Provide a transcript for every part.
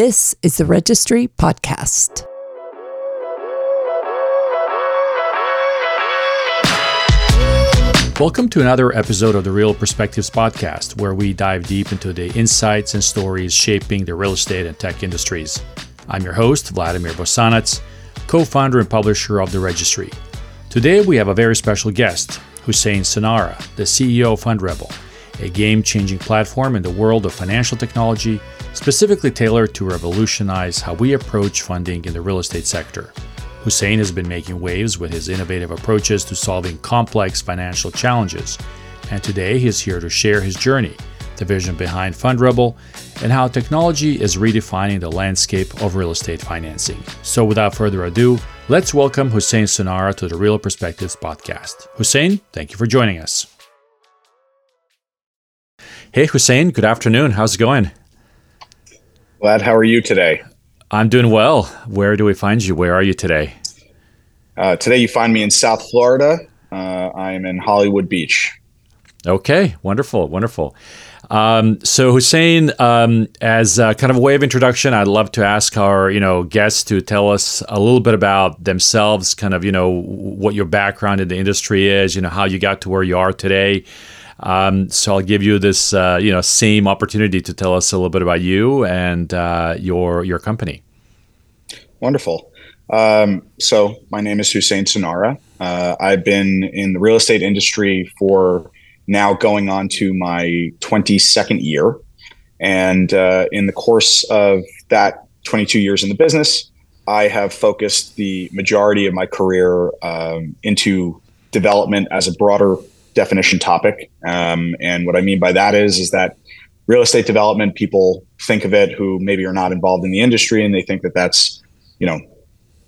This is the Registry Podcast. Welcome to another episode of the Real Perspectives Podcast, where we dive deep into the insights and stories shaping the real estate and tech industries. I'm your host, Vladimir Bosanac, co founder and publisher of The Registry. Today, we have a very special guest, Husein Sonara, the CEO of FundRebel, a game changing platform in the world of financial technology, specifically tailored to revolutionize how we approach funding in the real estate sector. Husein has been making waves with his innovative approaches to solving complex financial challenges, and today he is here to share his journey, the vision behind FundRebel, and how technology is redefining the landscape of real estate financing. So, without further ado, let's welcome Husein Sonara to the Real Perspectives podcast. Husein, thank you for joining us. Hey, Husein, good afternoon. How's it going? Vlad, how are you today? I'm doing well. Where do we find you? Where are you today? Uh, today, you find me in South Florida. Uh, I'm in Hollywood Beach. Okay, wonderful, wonderful. Um, so Husein, um, as a kind of a way of introduction, I'd love to ask our you know guests to tell us a little bit about themselves, kind of you know what your background in the industry is, you know how you got to where you are today. Um, so I'll give you this uh, you know same opportunity to tell us a little bit about you and uh, your your company. Wonderful. Um, so my name is Husein Sonara. Uh, I've been in the real estate industry for now going on to my 22nd year. And uh, in the course of that 22 years in the business, I have focused the majority of my career um, into development as a broader definition topic. Um, and what I mean by that is, is that real estate development, people think of it who maybe are not involved in the industry and they think that that's, you know,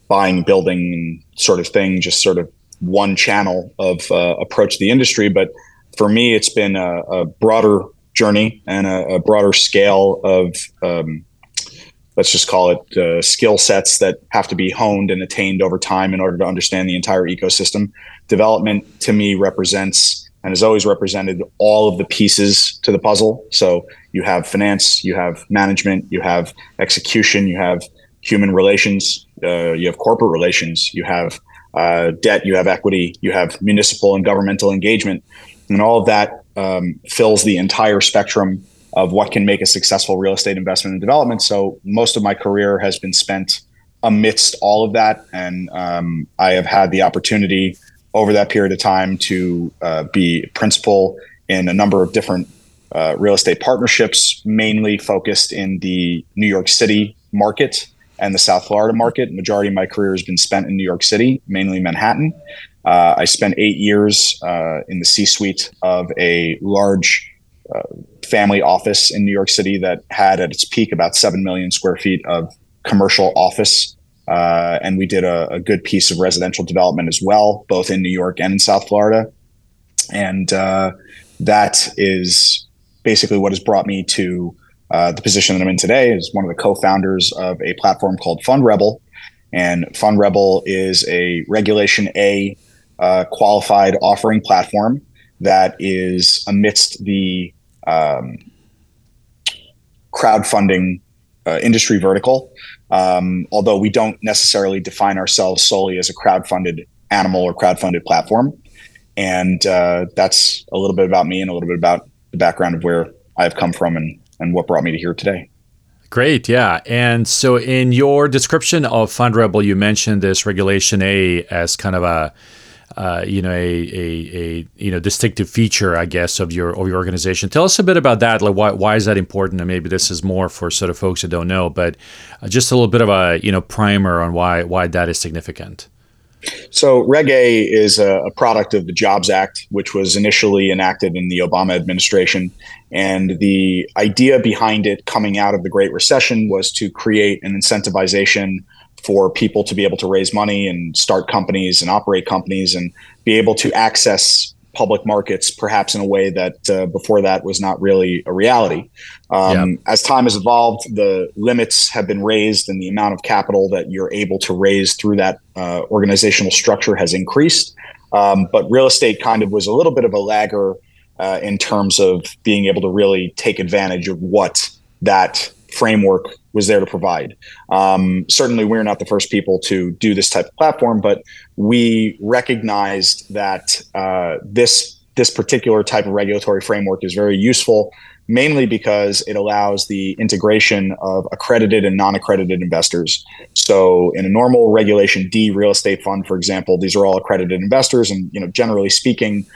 buying, building sort of thing, just sort of one channel of uh, approach to the industry. But for me, it's been a, a broader journey and a, a broader scale of, um, let's just call it uh, skill sets that have to be honed and attained over time in order to understand the entire ecosystem. Development to me represents and has always represented all of the pieces to the puzzle. So you have finance, you have management, you have execution, you have human relations, uh, you have corporate relations, you have uh, debt, you have equity, you have municipal and governmental engagement and all of that um, fills the entire spectrum of what can make a successful real estate investment and development. So most of my career has been spent amidst all of that, and um, I have had the opportunity over that period of time to uh, be principal in a number of different uh, real estate partnerships, mainly focused in the New York City market and the South Florida market. Majority of my career has been spent in New York City, mainly Manhattan. Uh, I spent eight years uh, in the C suite of a large uh, family office in New York City that had at its peak about 7 million square feet of commercial office. Uh, and we did a, a, good piece of residential development as well, both in New York and in South Florida. And uh, that is basically what has brought me to uh, the position that I'm in today as one of the co-founders of a platform called FundRebel, And FundRebel is a Regulation A uh, qualified offering platform that is amidst the um, crowdfunding uh, industry vertical. Um, although we don't necessarily define ourselves solely as a crowdfunded animal or crowdfunded platform. And uh, that's a little bit about me and a little bit about the background of where I've come from and, and what brought me to here today. Great, yeah. And so in your description of FundRebel, you mentioned this Regulation A as kind of a uh, you know, a, a, a, you know distinctive feature, I guess, of your of your organization. Tell us a bit about that. Like, why why is that important? And maybe this is more for sort of folks who don't know, but uh, just a little bit of a you know primer on why why that is significant. So, Reg A is a, a, product of the Jobs Act, which was initially enacted in the Obama administration. And the idea behind it coming out of the Great Recession was to create an incentivization for people to be able to raise money and start companies and operate companies and be able to access public markets perhaps in a way that uh, before that was not really a reality. Um, As time has evolved, the limits have been raised and the amount of capital that you're able to raise through that uh, organizational structure has increased. Um, but real estate kind of was a little bit of a lagger uh, in terms of being able to really take advantage of what that framework was there to provide. Um, certainly, we're not the first people to do this type of platform, but we recognized that uh, this this particular type of regulatory framework is very useful, mainly because it allows the integration of accredited and non-accredited investors. So, in a normal Regulation D real estate fund, for example, these are all accredited investors, and you know, generally speaking,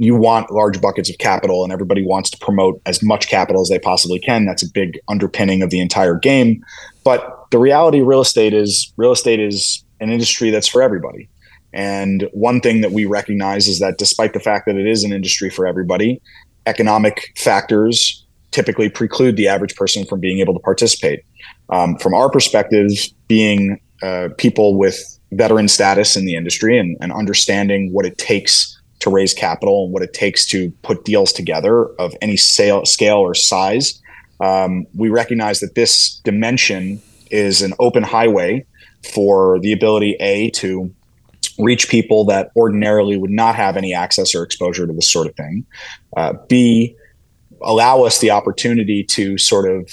you want large buckets of capital and everybody wants to promote as much capital as they possibly can. That's a big underpinning of the entire game. But the reality of real estate is real estate is an industry that's for everybody. And one thing that we recognize is that despite the fact that it is an industry for everybody economic factors typically preclude the average person from being able to participate. Um, from our perspective being uh, people with veteran status in the industry and, and understanding what it takes to raise capital and what it takes to put deals together of any sale, scale or size. Um, we recognize that this dimension is an open highway for the ability a to reach people that ordinarily would not have any access or exposure to this sort of thing. Uh, b allow us the opportunity to sort of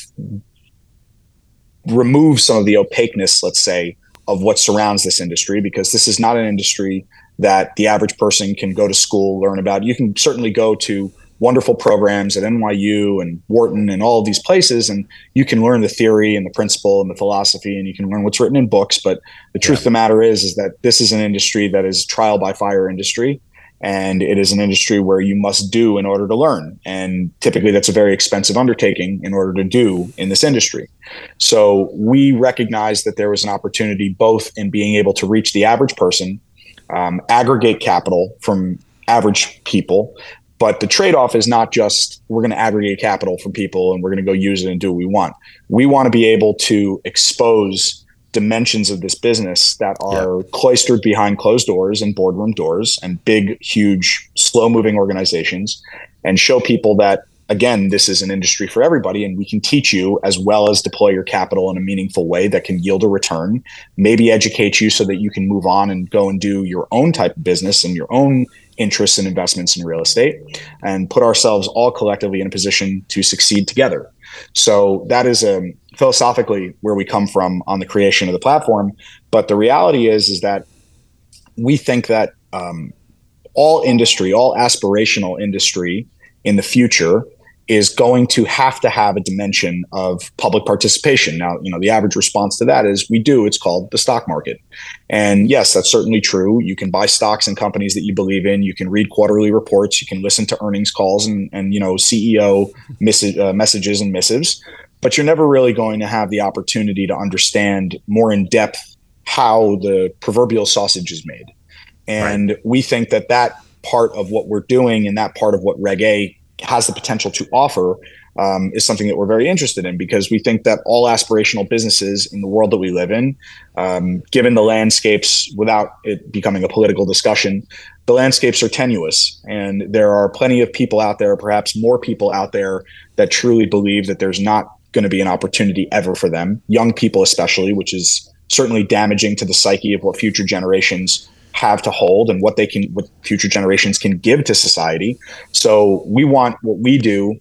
remove some of the opaqueness, let's say, of what surrounds this industry, because this is not an industry that the average person can go to school, learn about. You can certainly go to wonderful programs at NYU and Wharton and all of these places, and you can learn the theory and the principle and the philosophy, and you can learn what's written in books. But the truth yeah. of the matter is, is that this is an industry that is trial by fire industry, and it is an industry where you must do in order to learn. And typically, that's a very expensive undertaking in order to do in this industry. So we recognize that there was an opportunity both in being able to reach the average person um, aggregate capital from average people. But the trade off is not just we're going to aggregate capital from people and we're going to go use it and do what we want. We want to be able to expose dimensions of this business that are cloistered behind closed doors and boardroom doors and big, huge, slow moving organizations and show people that again, this is an industry for everybody, and we can teach you as well as deploy your capital in a meaningful way that can yield a return, maybe educate you so that you can move on and go and do your own type of business and your own interests and investments in real estate and put ourselves all collectively in a position to succeed together. So that is um, philosophically where we come from on the creation of the platform. But the reality is, is that we think that um, all industry, all aspirational industry in the future is going to have to have a dimension of public participation. Now, you know, the average response to that is we do. It's called the stock market. And yes, that's certainly true. You can buy stocks in companies that you believe in. You can read quarterly reports. You can listen to earnings calls and, and you know, CEO miss- uh, messages and missives. But you're never really going to have the opportunity to understand more in depth how the proverbial sausage is made. And right. we think that that part of what we're doing and that part of what Reg A has the potential to offer um, is something that we're very interested in because we think that all aspirational businesses in the world that we live in, um, given the landscapes, without it becoming a political discussion, the landscapes are tenuous. And there are plenty of people out there, perhaps more people out there, that truly believe that there's not going to be an opportunity ever for them, young people especially, which is certainly damaging to the psyche of what future generations have to hold and what they can what future generations can give to society. So we want what we do.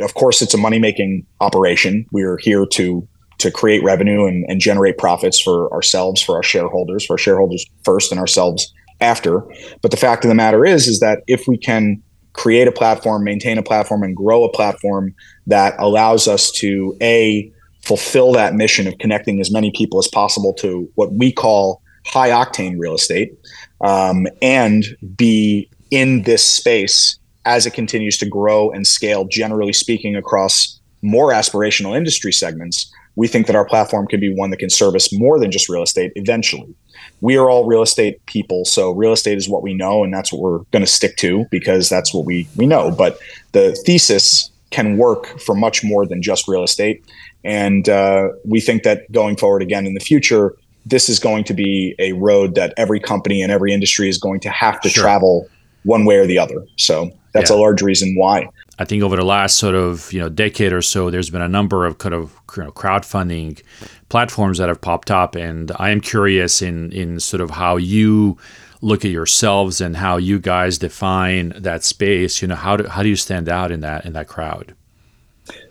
Of course it's a money making operation. We're here to to create revenue and, and generate profits for ourselves for our shareholders for our shareholders first and ourselves after. But the fact of the matter is is that if we can create a platform maintain a platform and grow a platform that allows us to a fulfill that mission of connecting as many people as possible to what we call high octane real estate um, and be in this space as it continues to grow and scale, generally speaking, across more aspirational industry segments. We think that our platform can be one that can service more than just real estate eventually. We are all real estate people, so real estate is what we know, and that's what we're going to stick to because that's what we we know. But the thesis can work for much more than just real estate, and uh, we think that going forward again in the future, this is going to be a road that every company and every industry is going to have to sure. travel one way or the other. So that's yeah. a large reason why. I think over the last sort of you know decade or so, there's been a number of kind of you know, crowdfunding platforms that have popped up, and I am curious in in sort of how you look at yourselves and how you guys define that space. You know, how do how do you stand out in that in that crowd?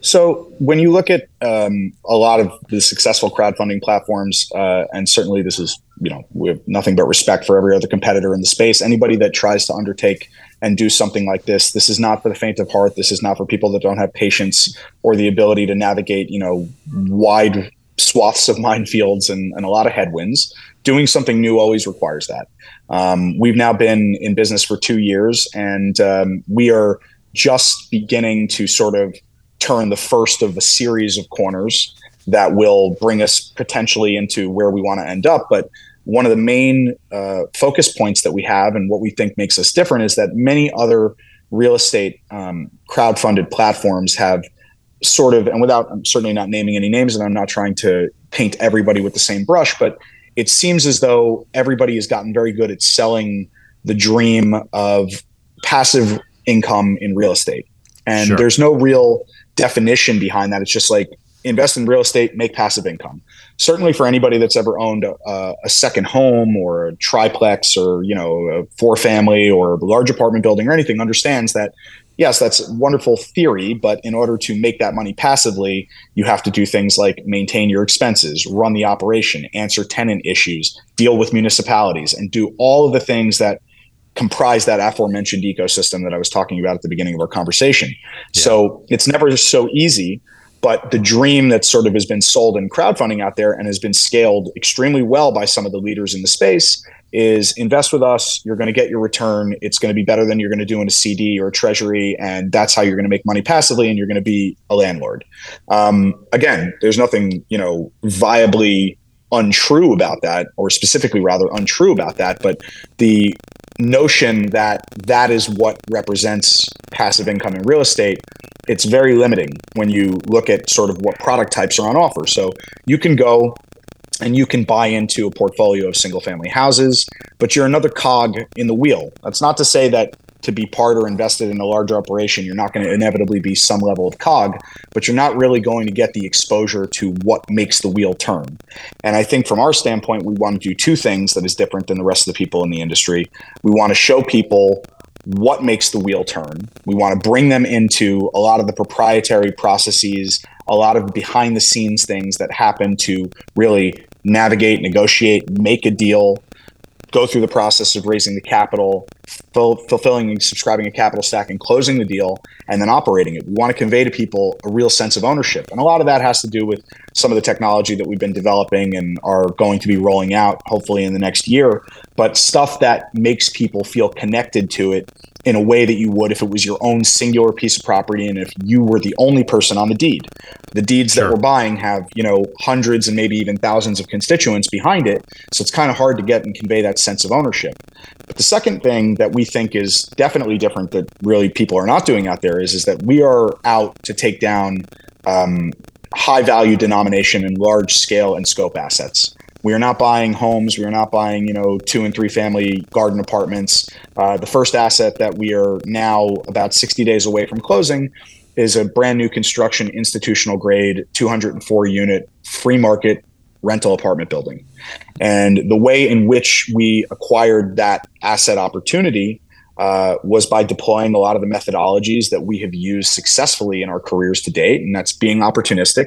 So when you look at um, a lot of the successful crowdfunding platforms, uh, and certainly this is you know we have nothing but respect for every other competitor in the space. Anybody that tries to undertake and do something like this, this is not for the faint of heart. This is not for people that don't have patience or the ability to navigate you know wide swaths of minefields and, and a lot of headwinds. Doing something new always requires that. Um, we've now been in business for two years, and um, we are just beginning to sort of turn the first of a series of corners that will bring us potentially into where we want to end up. But one of the main uh, focus points that we have and what we think makes us different is that many other real estate um, crowd-funded platforms have sort of, and without I'm certainly not naming any names, and I'm not trying to paint everybody with the same brush, but it seems as though everybody has gotten very good at selling the dream of passive income in real estate. And sure. there's no real definition behind that. It's just like invest in real estate, make passive income. Certainly for anybody that's ever owned a, a second home or a triplex or, you know, a four family or a large apartment building or anything understands that yes, that's wonderful theory, but in order to make that money passively, you have to do things like maintain your expenses, run the operation, answer tenant issues, deal with municipalities, and do all of the things that comprise that aforementioned ecosystem that I was talking about at the beginning of our conversation. Yeah. So it's never so easy, but the dream that sort of has been sold in crowdfunding out there and has been scaled extremely well by some of the leaders in the space is invest with us. You're going to get your return. It's going to be better than you're going to do in a CD or a treasury. And that's how you're going to make money passively and you're going to be a landlord. Um, again, there's nothing, you know, viably untrue about that, or specifically rather untrue about that. But the notion that that is what represents passive income in real estate it's very limiting when you look at sort of what product types are on offer. So you can go and you can buy into a portfolio of single family houses but you're another cog in the wheel. That's not to say that to be part or invested in a larger operation, you're not going to inevitably be some level of cog, but you're not really going to get the exposure to what makes the wheel turn. And I think from our standpoint, we want to do two things that is different than the rest of the people in the industry. We want to show people what makes the wheel turn. We want to bring them into a lot of the proprietary processes, a lot of behind the scenes things that happen to really navigate, negotiate, make a deal, go through the process of raising the capital, fulfilling and subscribing a capital stack, and closing the deal, and then operating it. We want to convey to people a real sense of ownership. And a lot of that has to do with some of the technology that we've been developing and are going to be rolling out hopefully in the next year, but stuff that makes people feel connected to it in a way that you would if it was your own singular piece of property and if you were the only person on the deed. The deeds sure. that we're buying have, you know, hundreds and maybe even thousands of constituents behind it. So it's kind of hard to get and convey that sense of ownership. But the second thing that we think is definitely different that really people are not doing out there is, is that we are out to take down um, high value denomination and large scale and scope assets. We are not buying homes. We are not buying, you know, two and three family garden apartments. Uh, the first asset that we are now about 60 days away from closing is a brand new construction, institutional grade, 204 unit free market rental apartment building. And the way in which we acquired that asset opportunity uh, was by deploying a lot of the methodologies that we have used successfully in our careers to date. And that's being opportunistic,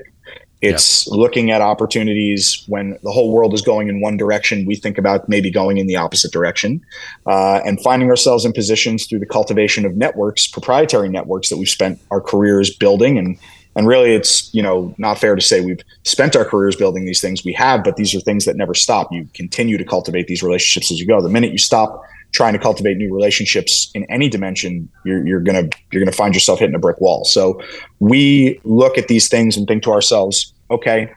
it's yep. looking at opportunities when the whole world is going in one direction. We think about maybe going in the opposite direction uh, and finding ourselves in positions through the cultivation of networks, proprietary networks that we've spent our careers building. And, and really, it's you know not fair to say we've spent our careers building these things. We have, but these are things that never stop. You continue to cultivate these relationships as you go. The minute you stop trying to cultivate new relationships in any dimension, you're, you're gonna you're gonna find yourself hitting a brick wall. So we look at these things and think to ourselves, okay,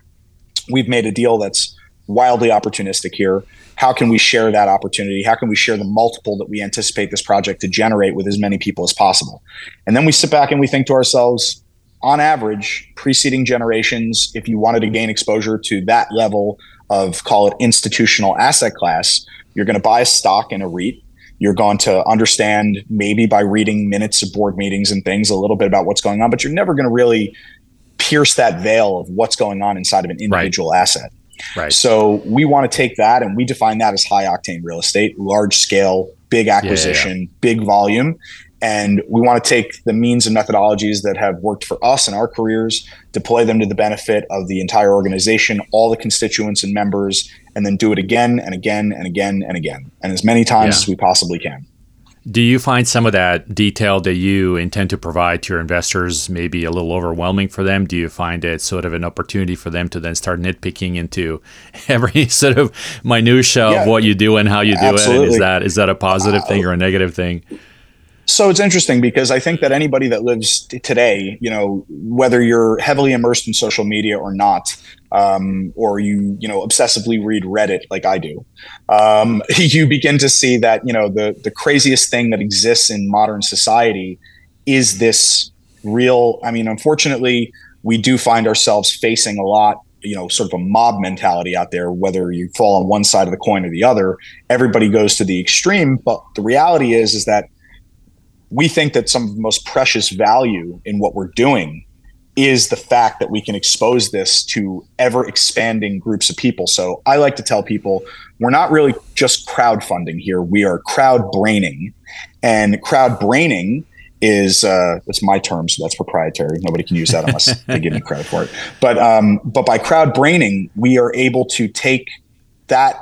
we've made a deal that's wildly opportunistic here. How can we share that opportunity? How can we share the multiple that we anticipate this project to generate with as many people as possible? And then we sit back and we think to ourselves, on average, preceding generations, if you wanted to gain exposure to that level of call it institutional asset class, you're going to buy a stock in a REIT you're going to understand maybe by reading minutes of board meetings and things a little bit about what's going on, but you're never going to really pierce that veil of what's going on inside of an individual right. asset. Right. So we want to take that and we define that as high octane real estate, large scale, big acquisition, yeah, yeah, big volume. And we want to take the means and methodologies that have worked for us in our careers, deploy them to the benefit of the entire organization, all the constituents and members, and then do it again and again and again and again, and as many times yeah. as we possibly can. Do you find some of that detail that you intend to provide to your investors maybe a little overwhelming for them? Do you find it sort of an opportunity for them to then start nitpicking into every sort of minutia yeah, of what you do and how you do absolutely. it? And is that is that a positive uh, thing or a negative thing? So it's interesting because I think that anybody that lives t- today, you know, whether you're heavily immersed in social media or not, um, or you, you know, obsessively read Reddit like I do, um, you begin to see that you know the the craziest thing that exists in modern society is this real. I mean, unfortunately, we do find ourselves facing a lot you know sort of a mob mentality out there whether you fall on one side of the coin or the other everybody goes to the extreme but the reality is is that we think that some of the most precious value in what we're doing is the fact that we can expose this to ever expanding groups of people. So I like to tell people we're not really just crowdfunding here. We are crowd braining. And crowd braining is uh, that's my term, so that's proprietary. Nobody can use that unless they give me credit for it. But um, but by crowd braining, we are able to take that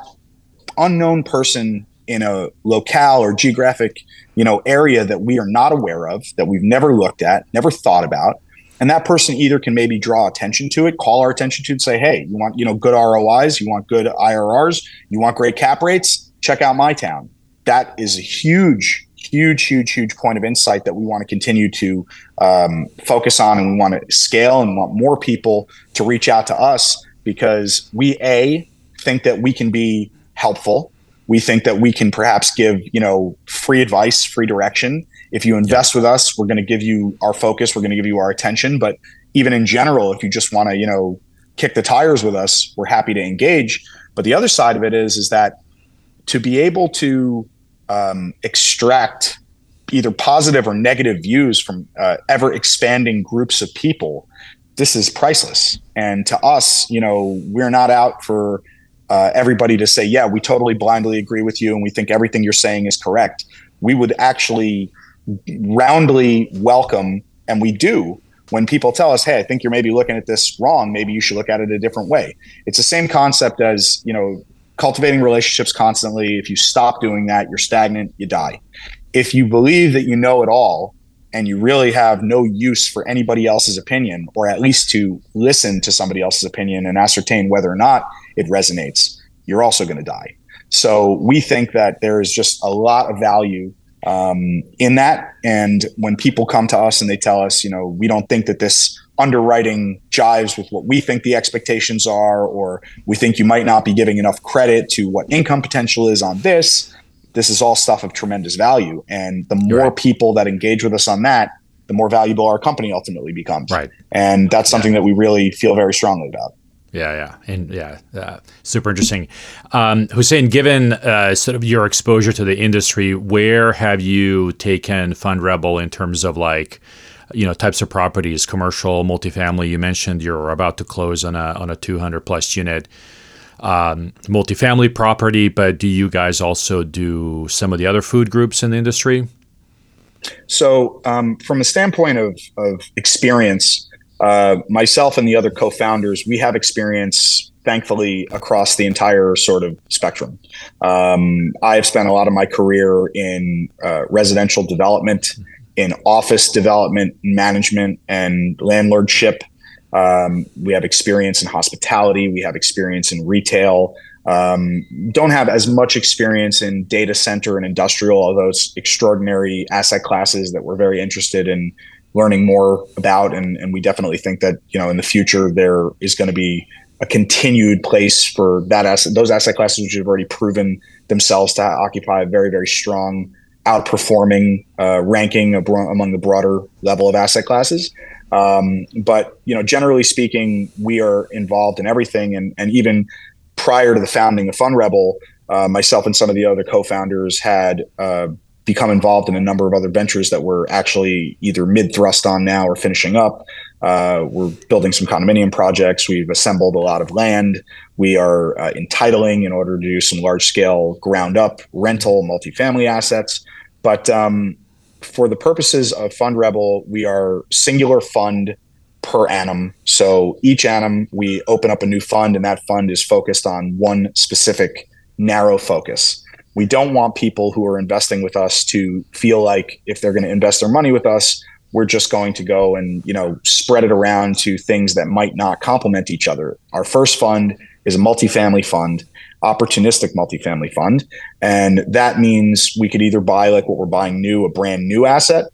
unknown person in a locale or geographic you know area that we are not aware of that we've never looked at never thought about. And that person either can maybe draw attention to it call our attention to it and say hey you want you know good rois you want good irrs you want great cap rates check out my town. That is a huge huge huge huge point of insight that we want to continue to um, focus on and we want to scale and want more people to reach out to us because we a think that we can be helpful we think that we can perhaps give you know free advice free direction. If you invest with us we're going to give you our focus we're going to give you our attention. But even in general if you just want to you know kick the tires with us we're happy to engage. But the other side of it is is that to be able to um, extract either positive or negative views from uh, ever expanding groups of people this is priceless. And to us you know we're not out for uh, everybody to say, yeah, we totally blindly agree with you and we think everything you're saying is correct. We would actually roundly welcome, and we do, when people tell us, hey, I think you're maybe looking at this wrong. Maybe you should look at it a different way. It's the same concept as, you know, cultivating relationships constantly. If you stop doing that, you're stagnant, you die. If you believe that you know it all, and you really have no use for anybody else's opinion, or at least to listen to somebody else's opinion and ascertain whether or not it resonates, you're also going to die. So we think that there is just a lot of value um, in that. And when people come to us and they tell us, you know, we don't think that this underwriting jives with what we think the expectations are, or we think you might not be giving enough credit to what income potential is on this, this is all stuff of tremendous value. And the more right. people that engage with us on that, the more valuable our company ultimately becomes. Right. And that's something yeah. that we really feel very strongly about. Yeah, yeah, and yeah, uh, super interesting. Um, Husein, given uh, sort of your exposure to the industry, where have you taken FundRebel in terms of like, you know, types of properties, commercial, multifamily? You mentioned you're about to close on a on a 200 plus unit um, multifamily property, but do you guys also do some of the other food groups in the industry? So, um, from a standpoint of, of experience, uh, myself and the other co-founders, we have experience, thankfully, across the entire sort of spectrum. Um, I have spent a lot of my career in uh, residential development, in office development, management, and landlordship. Um, we have experience in hospitality. We have experience in retail. Um, don't have as much experience in data center and industrial, although it's extraordinary asset classes that we're very interested in learning more about. And, and we definitely think that, you know, in the future, there is going to be a continued place for that asset, those asset classes, which have already proven themselves to occupy a very, very strong outperforming uh, ranking among the broader level of asset classes. Um, but you know, generally speaking, we are involved in everything, and and even prior to the founding of FundRebel, uh, myself and some of the other co-founders had uh, become involved in a number of other ventures that we're actually either mid thrust on now or finishing up. Uh, we're building some condominium projects. We've assembled a lot of land. We are uh, entitling in order to do some large scale ground up rental multifamily assets. But um, for the purposes of FundRebel, we are singular fund per annum. So each annum, we open up a new fund, and that fund is focused on one specific narrow focus. We don't want people who are investing with us to feel like if they're going to invest their money with us, we're just going to go and you know spread it around to things that might not complement each other. Our first fund is a multifamily fund, opportunistic multifamily fund, and that means we could either buy like what we're buying new, a brand new asset,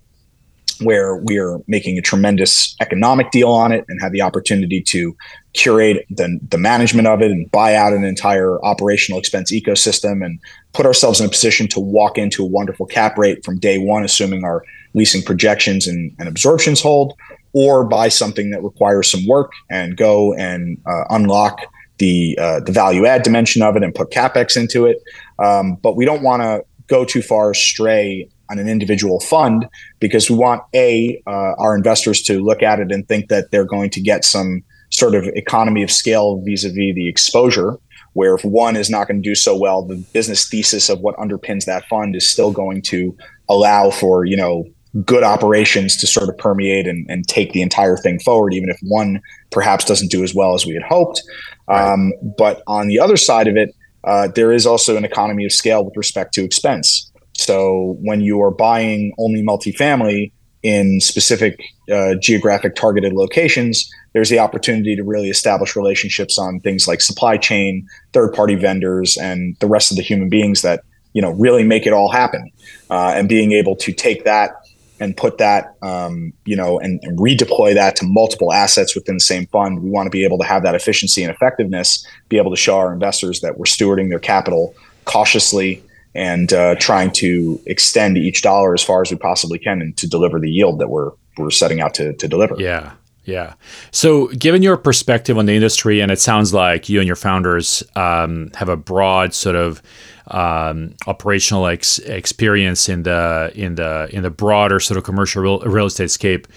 where we're making a tremendous economic deal on it and have the opportunity to curate the, the management of it and buy out an entire operational expense ecosystem and put ourselves in a position to walk into a wonderful cap rate from day one, assuming our leasing projections and, and absorptions hold, or buy something that requires some work and go and uh, unlock the uh, the value add dimension of it and put capex into it. Um, but we don't want to go too far astray on an individual fund because we want a uh, our investors to look at it and think that they're going to get some sort of economy of scale vis-a-vis the exposure where if one is not going to do so well the business thesis of what underpins that fund is still going to allow for you know good operations to sort of permeate and, and take the entire thing forward even if one perhaps doesn't do as well as we had hoped. Um, but on the other side of it uh, there is also an economy of scale with respect to expense. So when you are buying only multifamily in specific uh, geographic targeted locations, there's the opportunity to really establish relationships on things like supply chain, third party vendors, and the rest of the human beings that you know really make it all happen. Uh, and being able to take that and put that, um, you know, and, and, redeploy that to multiple assets within the same fund. We want to be able to have that efficiency and effectiveness, be able to show our investors that we're stewarding their capital cautiously and uh, trying to extend each dollar as far as we possibly can and to deliver the yield that we're we're setting out to, to deliver. Yeah. Yeah. So, given your perspective on the industry, and it sounds like you and your founders um, have a broad sort of um, operational ex- experience in the in the in the broader sort of commercial real, real estate scape.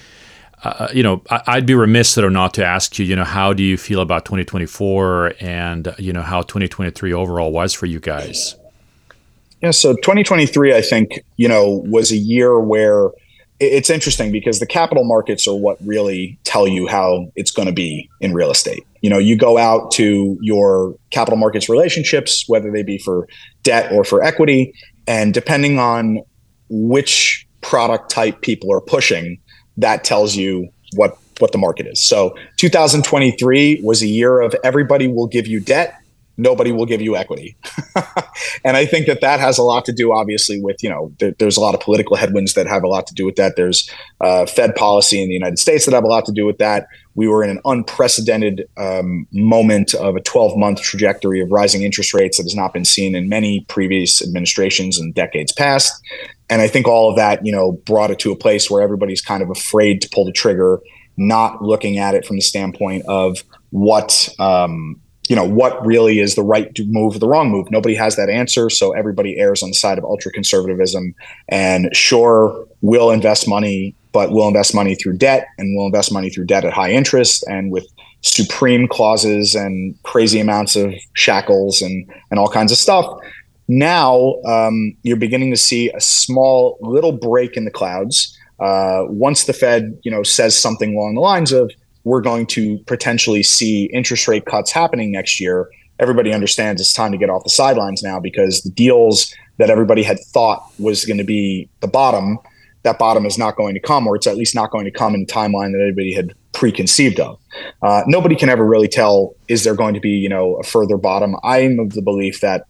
Uh, you know, I, would be remiss sort of not to ask you. You know, how do you feel about 2024, and you know how 2023 overall was for you guys? Yeah, so 2023, I think, you know, was a year where it's interesting because the capital markets are what really tell you how it's going to be in real estate. You know, you go out to your capital markets relationships, whether they be for debt or for equity, and depending on which product type people are pushing, that tells you what what the market is. So 2023 was a year of everybody will give you debt nobody will give you equity. and I think that that has a lot to do, obviously, with, you know, there, there's a lot of political headwinds that have a lot to do with that. There's uh, Fed policy in the United States that have a lot to do with that. We were in an unprecedented um, moment of a 12 month trajectory of rising interest rates that has not been seen in many previous administrations and decades past. And I think all of that, you know, brought it to a place where everybody's kind of afraid to pull the trigger, not looking at it from the standpoint of what, um, you know what really is the right move the wrong move? Nobody has that answer so everybody errs on the side of ultra conservatism and sure we'll invest money but we'll invest money through debt and we'll invest money through debt at high interest and with supreme clauses and crazy amounts of shackles and and all kinds of stuff. Now um, you're beginning to see a small little break in the clouds. Uh, once the fed you know says something along the lines of we're going to potentially see interest rate cuts happening next year, everybody understands it's time to get off the sidelines now because the deals that everybody had thought was going to be the bottom, that bottom is not going to come, or it's at least not going to come in the timeline that anybody had preconceived of. Uh, nobody can ever really tell is there going to be, you know, a further bottom. I'm of the belief that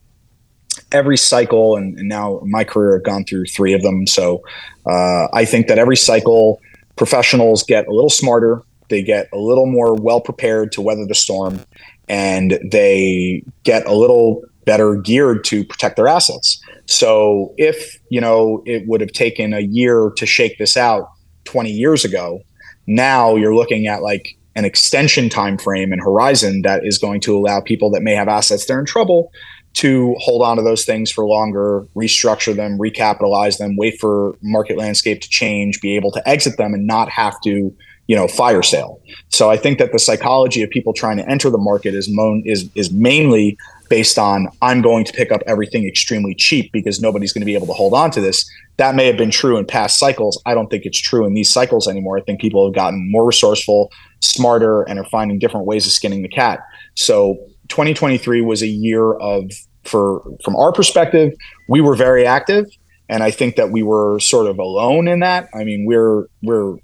every cycle, and, and now my career I've gone through three of them, so uh, I think that every cycle professionals get a little smarter they get a little more well prepared to weather the storm, and they get a little better geared to protect their assets. So if, you know, it would have taken a year to shake this out 20 years ago, now you're looking at like an extension time frame and horizon that is going to allow people that may have assets that are in trouble to hold on to those things for longer, restructure them, recapitalize them, wait for market landscape to change, be able to exit them and not have to you know fire sale. So I think that the psychology of people trying to enter the market is is is mainly based on I'm going to pick up everything extremely cheap because nobody's going to be able to hold on to this. That may have been true in past cycles. I don't think it's true in these cycles anymore. I think people have gotten more resourceful, smarter, and are finding different ways of skinning the cat. So 2023 was a year of for from our perspective, we were very active and I think that we were sort of alone in that. I mean, we're we're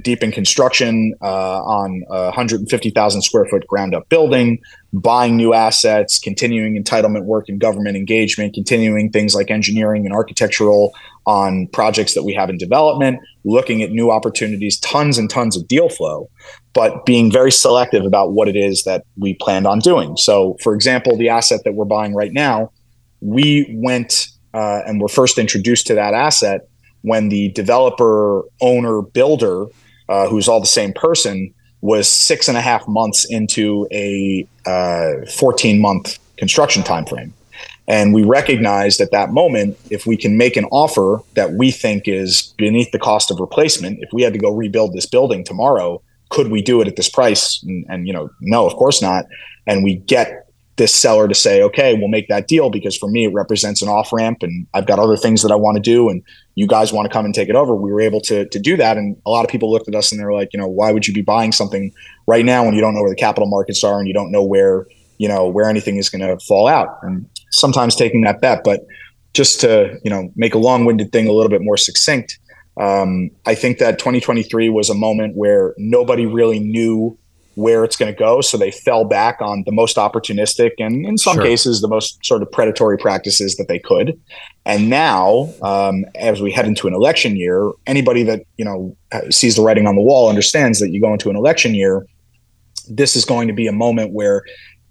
deep in construction uh, on a 150,000 square foot ground up building, buying new assets, continuing entitlement work and government engagement, continuing things like engineering and architectural on projects that we have in development, looking at new opportunities, tons and tons of deal flow, but being very selective about what it is that we planned on doing. So, for example, the asset that we're buying right now, we went uh, and were first introduced to that asset when the developer, owner, builder, uh, who's all the same person, was six and a half months into a uh, 14 month construction timeframe. And we recognized at that moment if we can make an offer that we think is beneath the cost of replacement, if we had to go rebuild this building tomorrow, could we do it at this price? And, and you know, no, of course not. And we get this seller to say, okay, we'll make that deal because for me it represents an off ramp and I've got other things that I want to do and you guys want to come and take it over. We were able to to do that. And a lot of people looked at us and they're like, you know, why would you be buying something right now when you don't know where the capital markets are and you don't know where, you know, where anything is going to fall out? And sometimes taking that bet. But just to, you know, make a long-winded thing a little bit more succinct, um, I think that 2023 was a moment where nobody really knew where it's going to go. So they fell back on the most opportunistic and, in some sure. cases, the most sort of predatory practices that they could. And now, um, as we head into an election year, anybody that you know sees the writing on the wall understands that you go into an election year. This is going to be a moment where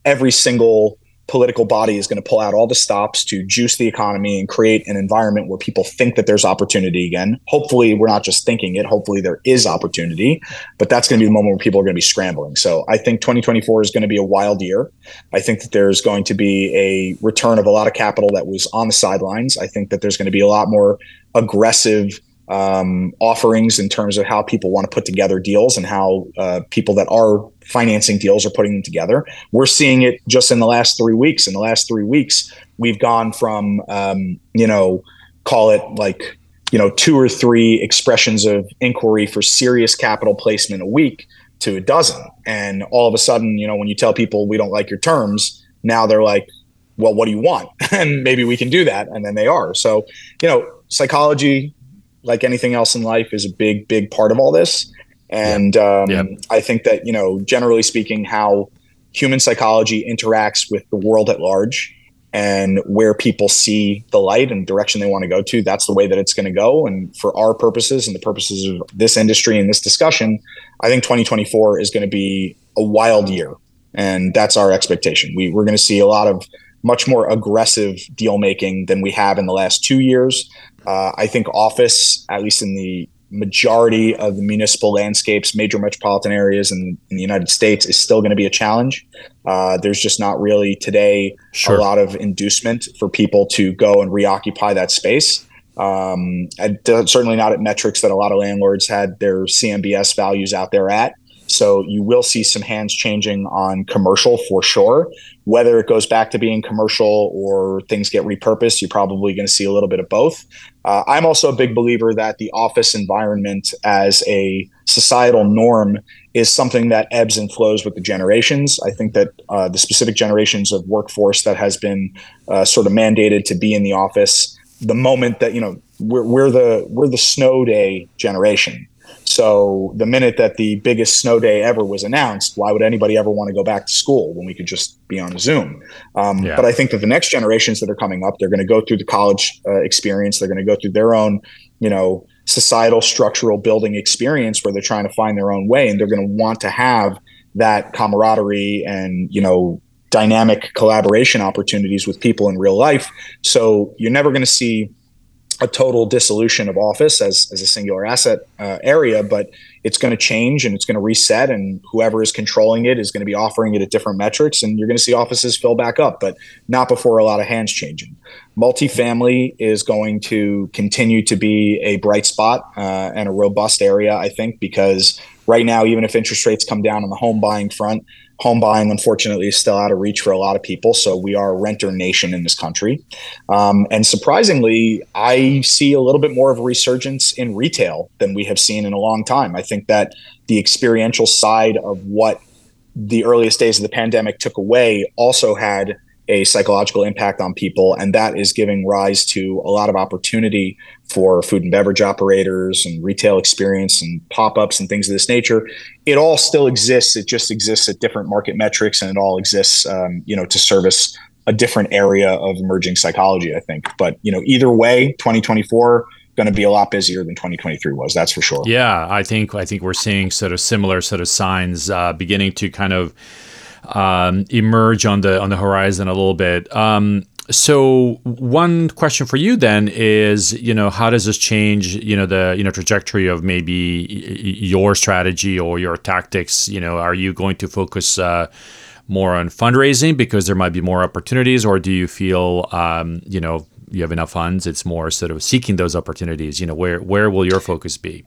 every single political body is going to pull out all the stops to juice the economy and create an environment where people think that there's opportunity again. Hopefully, we're not just thinking it. Hopefully, there is opportunity, but that's going to be the moment where people are going to be scrambling. So I think 2024 is going to be a wild year. I think that there's going to be a return of a lot of capital that was on the sidelines. I think that there's going to be a lot more aggressive um, offerings in terms of how people want to put together deals and how uh, people that are financing deals are putting them together. We're seeing it just in the last three weeks. In the last three weeks, we've gone from, um, you know, call it like, you know, two or three expressions of inquiry for serious capital placement a week to a dozen. And all of a sudden, you know, when you tell people we don't like your terms, now they're like, well, what do you want? and maybe we can do that. And then they are. So, you know, psychology, like anything else in life, is a big, big part of all this. And um, yeah. I think that, you know, generally speaking, how human psychology interacts with the world at large and where people see the light and direction they want to go to, that's the way that it's going to go. And for our purposes and the purposes of this industry and this discussion, I think 2024 is going to be a wild year. And that's our expectation. We, we're going to see a lot of much more aggressive deal making than we have in the last two years. Uh, I think office, at least in the majority of the municipal landscapes, major metropolitan areas in, in the United States, is still going to be a challenge. Uh, there's just not really today sure. a lot of inducement for people to go and reoccupy that space. Um, certainly not at metrics that a lot of landlords had their CMBS values out there at. So you will see some hands changing on commercial for sure. Whether it goes back to being commercial or things get repurposed, you're probably going to see a little bit of both. Uh, I'm also a big believer that the office environment as a societal norm is something that ebbs and flows with the generations. I think that uh, the specific generations of workforce that has been uh, sort of mandated to be in the office, the moment that you know we're, we're the we're the snow day generation so the minute that the biggest snow day ever was announced, why would anybody ever want to go back to school when we could just be on Zoom? Um, yeah. But I think that the next generations that are coming up, they're going to go through the college uh, experience. They're going to go through their own, you know, societal structural building experience where they're trying to find their own way, and they're going to want to have that camaraderie and you know dynamic collaboration opportunities with people in real life. So you're never going to see a total dissolution of office as, as a singular asset uh, area, but it's going to change and it's going to reset, and whoever is controlling it is going to be offering it at different metrics, and you're going to see offices fill back up, but not before a lot of hands changing. Multifamily is going to continue to be a bright spot uh, and a robust area, I think, because right now, even if interest rates come down on the home buying front, home buying, unfortunately, is still out of reach for a lot of people. So we are a renter nation in this country. Um, and surprisingly, I see a little bit more of a resurgence in retail than we have seen in a long time. I think that the experiential side of what the earliest days of the pandemic took away also had a psychological impact on people. And that is giving rise to a lot of opportunity for food and beverage operators and retail experience and pop ups and things of this nature. It all still exists. It just exists at different market metrics and it all exists, um, you know, to service a different area of emerging psychology, I think. But, you know, either way, 2024 going to be a lot busier than 2023 was. That's for sure. Yeah, I think I think we're seeing sort of similar sort of signs uh, beginning to kind of um, emerge on the on the horizon a little bit. Um, so one question for you then is, you know, how does this change, you know, the you know trajectory of maybe your strategy or your tactics? You know, are you going to focus uh, more on fundraising because there might be more opportunities, or do you feel, um, you know, you have enough funds? It's more sort of seeking those opportunities. You know, where where will your focus be?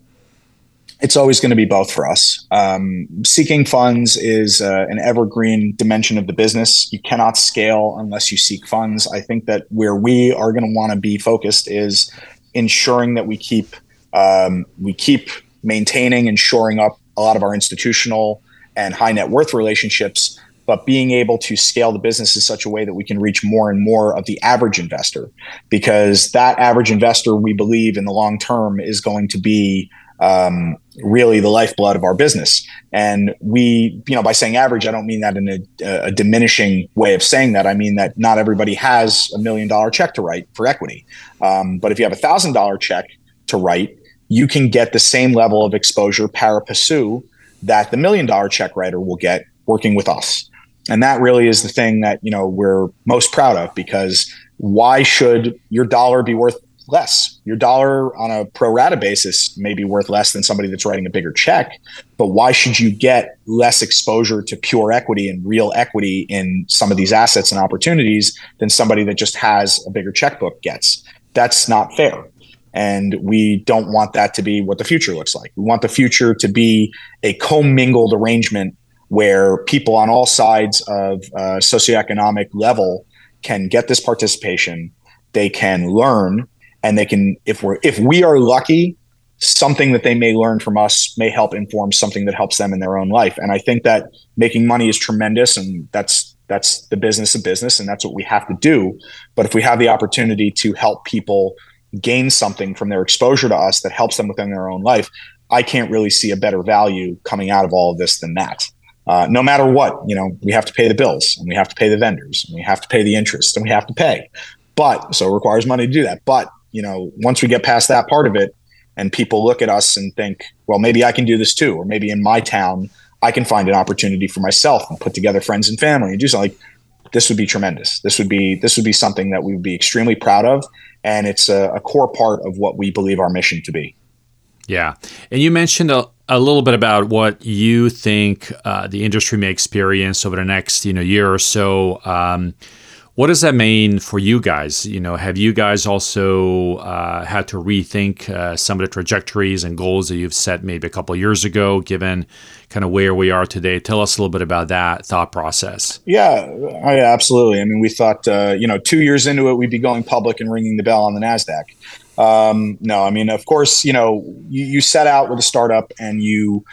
It's always going to be both for us. Um, seeking funds is uh, an evergreen dimension of the business. You cannot scale unless you seek funds. I think that where we are going to want to be focused is ensuring that we keep um, we keep maintaining and shoring up a lot of our institutional and high net worth relationships, but being able to scale the business in such a way that we can reach more and more of the average investor, because that average investor, we believe in the long term, is going to be um, really the lifeblood of our business. And we, you know, by saying average, I don't mean that in a, a, diminishing way of saying that. I mean that not everybody has a million dollar check to write for equity. Um, but if you have a thousand dollar check to write, you can get the same level of exposure pari passu that the million dollar check writer will get working with us. And that really is the thing that, you know, we're most proud of because why should your dollar be worth less. Your dollar on a pro rata basis may be worth less than somebody that's writing a bigger check. But why should you get less exposure to pure equity and real equity in some of these assets and opportunities than somebody that just has a bigger checkbook gets? That's not fair. And we don't want that to be what the future looks like. We want the future to be a commingled arrangement where people on all sides of uh, socioeconomic level can get this participation. They can learn and they can if we're if we are lucky something that they may learn from us may help inform something that helps them in their own life. And i think that making money is tremendous and that's that's the business of business and that's what we have to do. But if we have the opportunity to help people gain something from their exposure to us that helps them within their own life i can't really see a better value coming out of all of this than that. Uh, no matter what you know we have to pay the bills and we have to pay the vendors and we have to pay the interest and we have to pay. But so it requires money to do that. But you know, once we get past that part of it and people look at us and think, well, maybe I can do this too, or maybe in my town, I can find an opportunity for myself and put together friends and family and do something like this would be tremendous. This would be this would be something that we would be extremely proud of, and it's a, a core part of what we believe our mission to be. Yeah, and you mentioned a, a little bit about what you think uh, the industry may experience over the next you know year or so. Um, what does that mean for you guys? You know, have you guys also uh, had to rethink uh, some of the trajectories and goals that you've set maybe a couple years ago, given kind of where we are today? Tell us a little bit about that thought process. Yeah, I, absolutely. I mean, we thought, uh, you know, two years into it, we'd be going public and ringing the bell on the NASDAQ. Um, no, I mean, of course, you know, you, you set out with a startup and you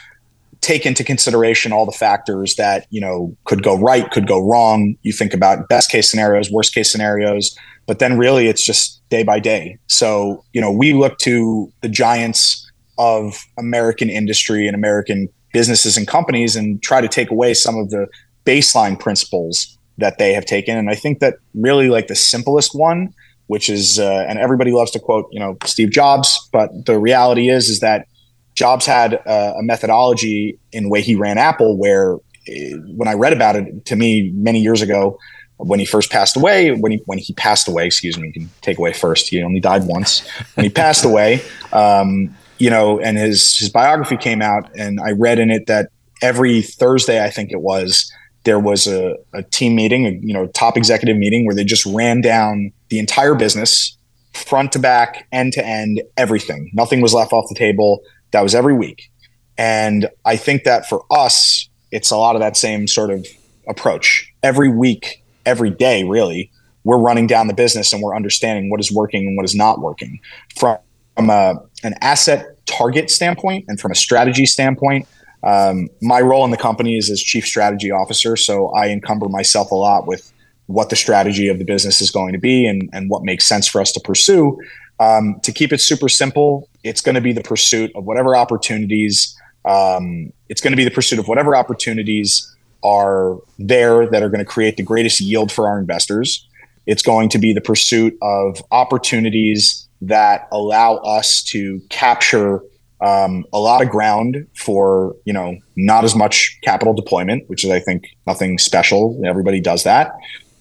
take into consideration all the factors that you know could go right could go wrong. You think about best case scenarios worst case scenarios but then really it's just day by day. So you know we look to the giants of american industry and american businesses and companies and try to take away some of the baseline principles that they have taken. And i think that really like the simplest one which is uh, and everybody loves to quote you know steve jobs but the reality is is that Jobs had a, a methodology in the way he ran Apple, where eh, when I read about it to me many years ago, when he first passed away, when he when he passed away, excuse me, you can take away first. He only died once. When he passed away, um, you know, and his his biography came out, and I read in it that every Thursday, I think it was, there was a, a team meeting, a, you know, top executive meeting where they just ran down the entire business, front to back, end to end, everything. Nothing was left off the table. That was every week. And I think that for us, it's a lot of that same sort of approach. Every week, every day, really, we're running down the business and we're understanding what is working and what is not working. From, from a, an asset target standpoint and from a strategy standpoint, um, my role in the company is as chief strategy officer. So I encumber myself a lot with what the strategy of the business is going to be and, and what makes sense for us to pursue. Um, to keep it super simple, it's going to be the pursuit of whatever opportunities. Um, it's going to be the pursuit of whatever opportunities are there that are going to create the greatest yield for our investors. It's going to be the pursuit of opportunities that allow us to capture um, a lot of ground for you know not as much capital deployment, which is I think nothing special. Everybody does that,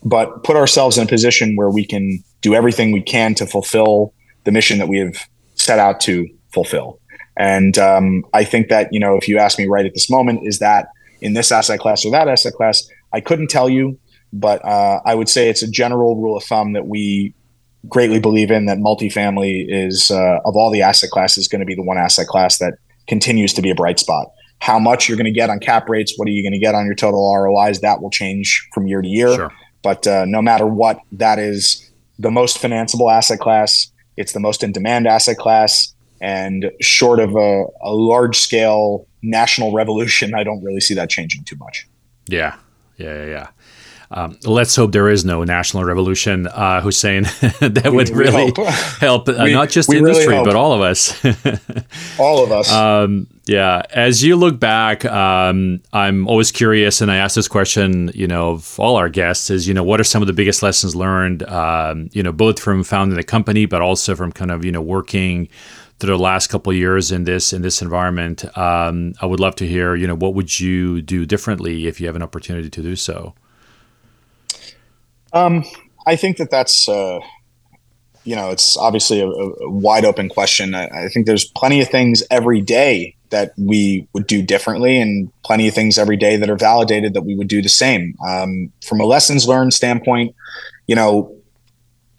but put ourselves in a position where we can do everything we can to fulfill the mission that we have set out to fulfill. And um, I think that you know if you ask me right at this moment, is that in this asset class or that asset class, I couldn't tell you, but uh, I would say it's a general rule of thumb that we greatly believe in that multifamily is uh, of all the asset classes going to be the one asset class that continues to be a bright spot. How much you're going to get on cap rates, what are you going to get on your total ROIs? That will change from year to year. Sure. But uh, no matter what, that is the most financeable asset class. It's the most in demand asset class. And short of a, a large scale national revolution, I don't really see that changing too much. Yeah. Yeah. Yeah. yeah. Um, let's hope there is no national revolution, uh, Husein. that would really we help uh, we, not just industry, really but all of us. all of us. Um, yeah. As you look back, um, I'm always curious, and I ask this question, you know, of all our guests: is you know, what are some of the biggest lessons learned? Um, you know, both from founding the company, but also from kind of you know working through the last couple years in this in this environment. Um, I would love to hear, you know, what would you do differently if you have an opportunity to do so? Um, I think that that's, uh, you know, it's obviously a, a wide open question. I, I, think there's plenty of things every day that we would do differently, and plenty of things every day that are validated that we would do the same. Um, from a lessons learned standpoint, you know,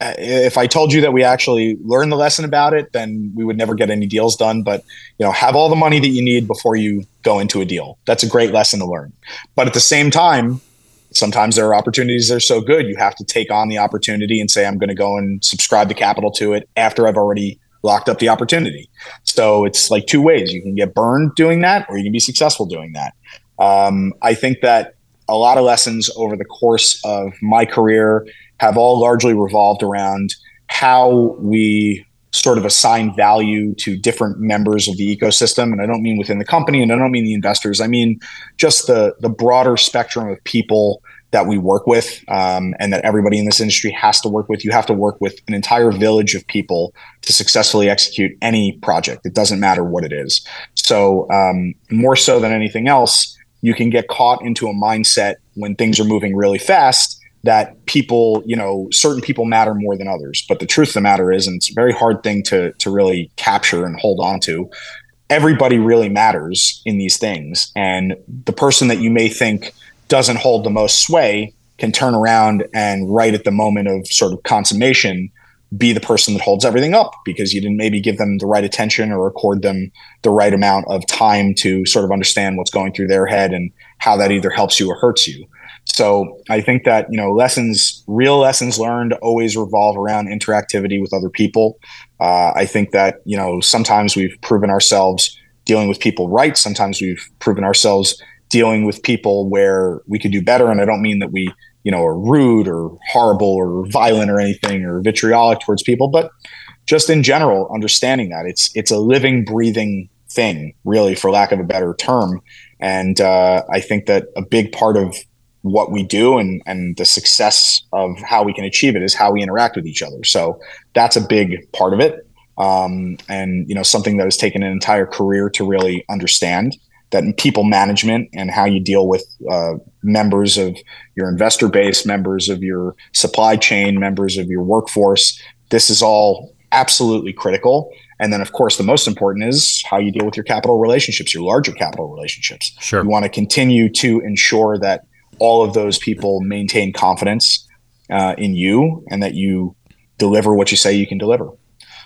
if I told you that we actually learned the lesson about it, then we would never get any deals done. But you know, have all the money that you need before you go into a deal. That's a great lesson to learn. But at the same time, sometimes there are opportunities that are so good you have to take on the opportunity and say, I'm going to go and subscribe the capital to it after I've already locked up the opportunity. So it's like two ways. You can get burned doing that, or you can be successful doing that. Um, I think that a lot of lessons over the course of my career have all largely revolved around how we sort of assign value to different members of the ecosystem. And i don't mean within the company and i don't mean the investors. I mean just the the broader spectrum of people that we work with um, and that everybody in this industry has to work with. You have to work with an entire village of people to successfully execute any project. It doesn't matter what it is. So um, more so than anything else you can get caught into a mindset when things are moving really fast that people, you know, certain people matter more than others. But the truth of the matter is, and it's a very hard thing to to really capture and hold on to, everybody really matters in these things. And the person that you may think doesn't hold the most sway can turn around and right at the moment of sort of consummation be the person that holds everything up because you didn't maybe give them the right attention or accord them the right amount of time to sort of understand what's going through their head and how that either helps you or hurts you. So I think that you know lessons, real lessons learned, always revolve around interactivity with other people. Uh, I think that you know sometimes we've proven ourselves dealing with people right. Sometimes we've proven ourselves dealing with people where we could do better. And I don't mean that we you know are rude or horrible or violent or anything or vitriolic towards people, but just in general, understanding that it's it's a living, breathing thing, really, for lack of a better term. And uh, I think that a big part of what we do and and the success of how we can achieve it is how we interact with each other. So that's a big part of it. Um, and you know something that has taken an entire career to really understand that people management and how you deal with uh, members of your investor base, members of your supply chain, members of your workforce. This is all absolutely critical. And then, of course, the most important is how you deal with your capital relationships, your larger capital relationships. Sure. You want to continue to ensure that all of those people maintain confidence uh, in you and that you deliver what you say you can deliver.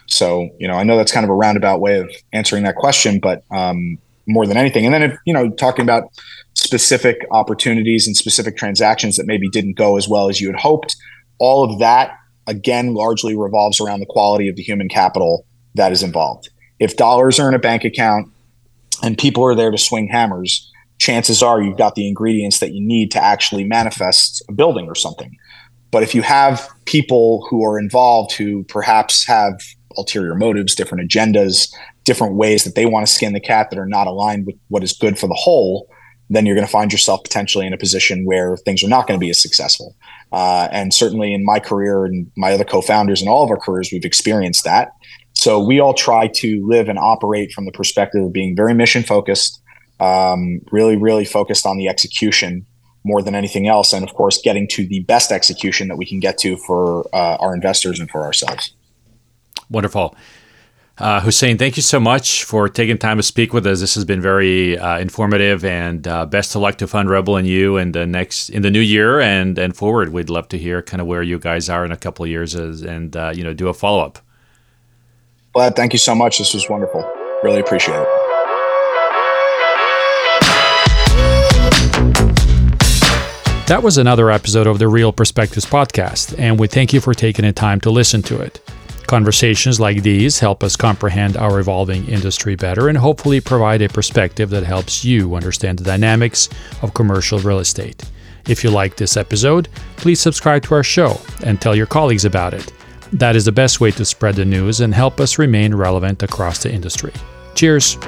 So, you know, I know that's kind of a roundabout way of answering that question, but um, more than anything. And then if you know talking about specific opportunities and specific transactions that maybe didn't go as well as you had hoped, all of that again largely revolves around the quality of the human capital that is involved. If dollars are in a bank account and people are there to swing hammers, chances are you've got the ingredients that you need to actually manifest a building or something. But if you have people who are involved who perhaps have ulterior motives, different agendas, different ways that they want to skin the cat that are not aligned with what is good for the whole, then you're going to find yourself potentially in a position where things are not going to be as successful. Uh, and certainly in my career and my other co-founders and all of our careers, we've experienced that. So we all try to live and operate from the perspective of being very mission focused, um, really, really focused on the execution more than anything else, and of course, getting to the best execution that we can get to for uh, our investors and for ourselves. Wonderful. Uh, Husein, thank you so much for taking time to speak with us. This has been very uh, informative, and uh, best of luck to FundRebel and you in the next in the new year and and forward. We'd love to hear kind of where you guys are in a couple of years, as, and uh, you know do a follow up. Vlad, thank you so much. This was wonderful. Really appreciate it. That was another episode of the Real Perspectives podcast, and we thank you for taking the time to listen to it. Conversations like these help us comprehend our evolving industry better and hopefully provide a perspective that helps you understand the dynamics of commercial real estate. If you like this episode, please subscribe to our show and tell your colleagues about it. That is the best way to spread the news and help us remain relevant across the industry. Cheers!